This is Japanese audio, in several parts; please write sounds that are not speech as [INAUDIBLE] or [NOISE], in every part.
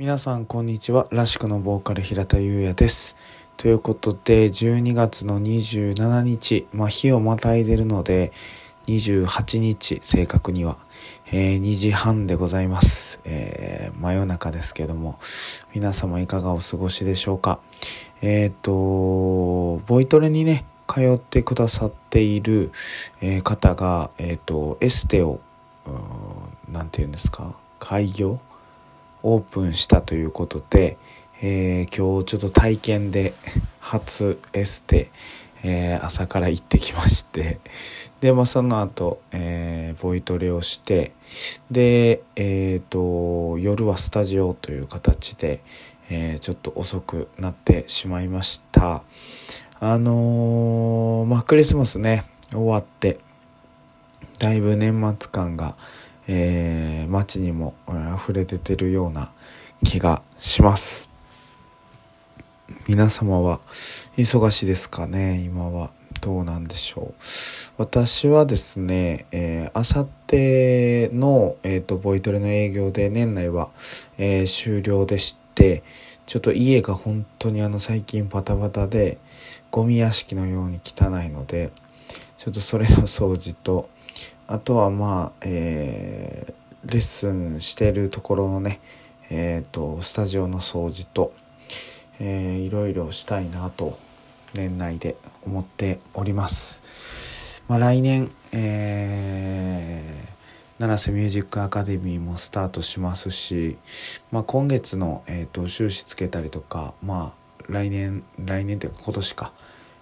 皆さんこんにちは。らしくのボーカル平田優也です。ということで12月の27日まあ日をまたいでるので28日正確には、えー、2時半でございます、えー、真夜中ですけども皆様いかがお過ごしでしょうか。えっ、ー、とボイトレにね通ってくださっている、え方が、えっ、とエステを何て言うんですか？開業？オープンしたということで、えー、今日ちょっと体験で [LAUGHS] 初エステ、えー、朝から行ってきましてで、まあ、その後、えー、ボイトレをしてで、えーと、夜はスタジオという形で、えー、ちょっと遅くなってしまいました。あのー、まあクリスマスね終わってだいぶ年末感が、えー、街にも溢れ出てるような気がします。皆様は忙しいですかね？今はどうなんでしょう？私はですねえあさっての、えーと、ボイトレの営業で年内は、えー、終了でしてちょっと家が本当にあの最近バタバタでゴミ屋敷のように汚いのでちょっとそれの掃除とあとはまあ、えー、レッスンしてるところのね、えっ、ー、と、スタジオの掃除と、えー、いろいろしたいなと、年内で思っております。まあ、来年、えー、七瀬ミュージックアカデミーもスタートしますし、まあ、今月の、えーと、収支つけたりとか、まあ、来年来年というか今年か、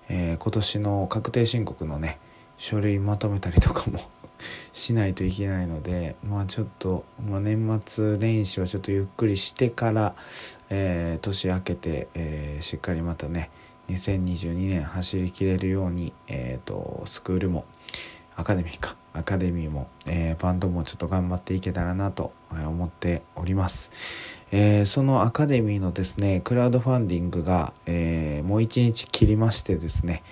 えー、今年の確定申告のね書類まとめたりとかも [LAUGHS] しないといけないのでまあちょっと、まあ、年末年始はちょっとゆっくりしてから、えー、年明けて、えー、しっかりまたね2022年走りきれるように、えーと、スクールもアカデミーかアカデミーも、えー、バンドもちょっと頑張っていけたらなと思っております、えー、そのアカデミーのですねクラウドファンディングが、えー、もう一日切りましてですね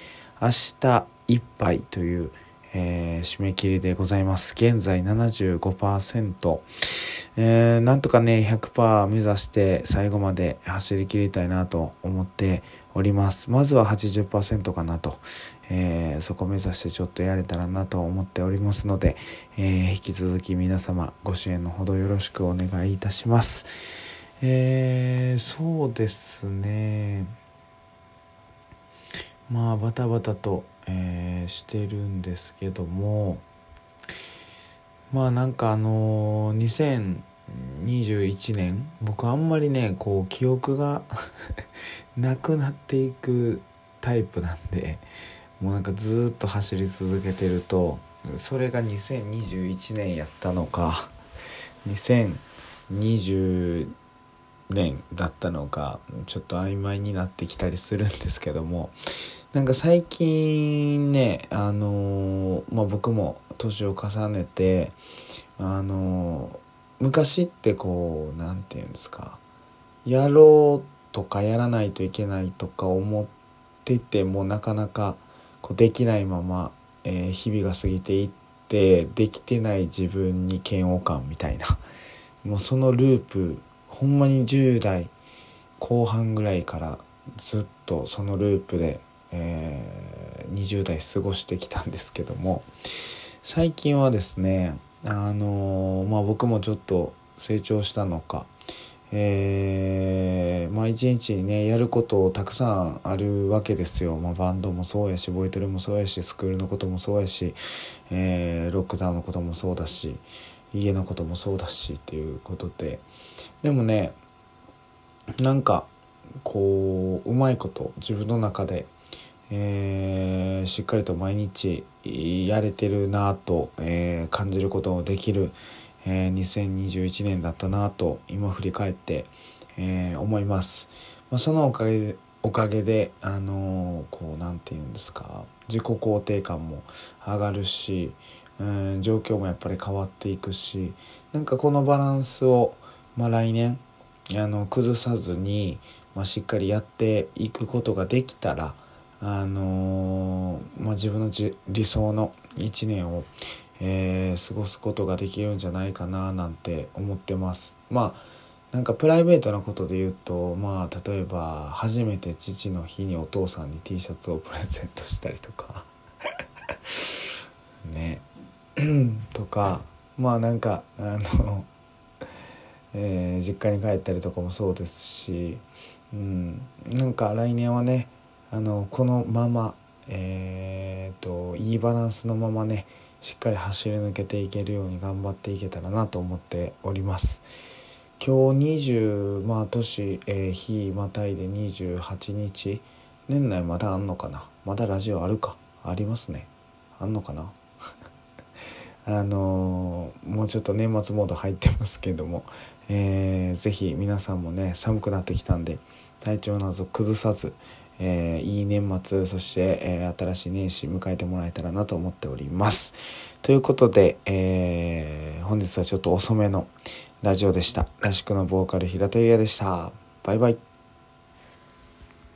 明日いっぱいという、えー、締め切りでございます。現在75%、えー、なんとかね、100%目指して最後まで走り切りたいなと思っております。まずは80%かなと、えー、そこ目指してちょっとやれたらなと思っておりますので、え引き続き皆様ご支援のほどよろしくお願いいたします。えそうですね。まあバタバタとえー、してるんですけどもまあなんかあのー、2021年僕あんまりねこう記憶が [LAUGHS] なくなっていくタイプなんでもうなんかずっと走り続けてるとそれが2021年やったのか2020年だったのかちょっと曖昧になってきたりするんですけどもなんか最近ねあのまあ僕も年を重ねてあの昔ってこう何て言うんですかやろうとかやらないといけないとか思っててもなかなかこうできないまま、えー、日々が過ぎていってできてない自分に嫌悪感みたいなもうそのループほんまに10代後半ぐらいからずっとそのループでえー、20代過ごしてきたんですけども最近はですねあのー、まあ僕もちょっと成長したのかえー、まあ一日にねやることたくさんあるわけですよ、まあ、バンドもそうやしボイトレもそうやしスクールのこともそうやし、えー、ロックダウンのこともそうだし家のこともそうだしっていうことで。でもねなんかこううまいこと自分の中でえー、しっかりと毎日やれてるなと、えー、感じることのできる、えー、2021年だったなと今振り返って、えー、思います。まあ、そのおかげでおかげであのこう何て言うんですか自己肯定感も上がるし、うん、状況もやっぱり変わっていくしなんかこのバランスを、まあ、来年あの崩さずに、まあ、しっかりやっていくことができたらあのー、まあ、自分の理想の1年を、えー、過ごすことができるんじゃないかななんて思ってます。まあなんかプライベートなことで言うとまあ例えば初めて父の日にお父さんに T シャツをプレゼントしたりとか。[LAUGHS] ね。[CLEARS THROAT] とかまあなんかあの、えー、実家に帰ったりとかもそうですし、うん、なんか来年はねあのこのままえーと、いいバランスのままねしっかり走り抜けていけるように頑張っていけたらなと思っております。今日20まあ年、えー、日またいで28日。年内まだあんのかな？まだラジオあるか？ありますね。あんのかな？[LAUGHS] あのー、もうちょっと年末モード入ってますけども、えー、ぜひ皆さんもね寒くなってきたんで体調など崩さず、えー、いい年末そして、えー、新しい年始迎えてもらえたらなと思っております。ということで、えー、本日はちょっと遅めのラジオでした。らしくのボーカル平田優也でした。バイバイ。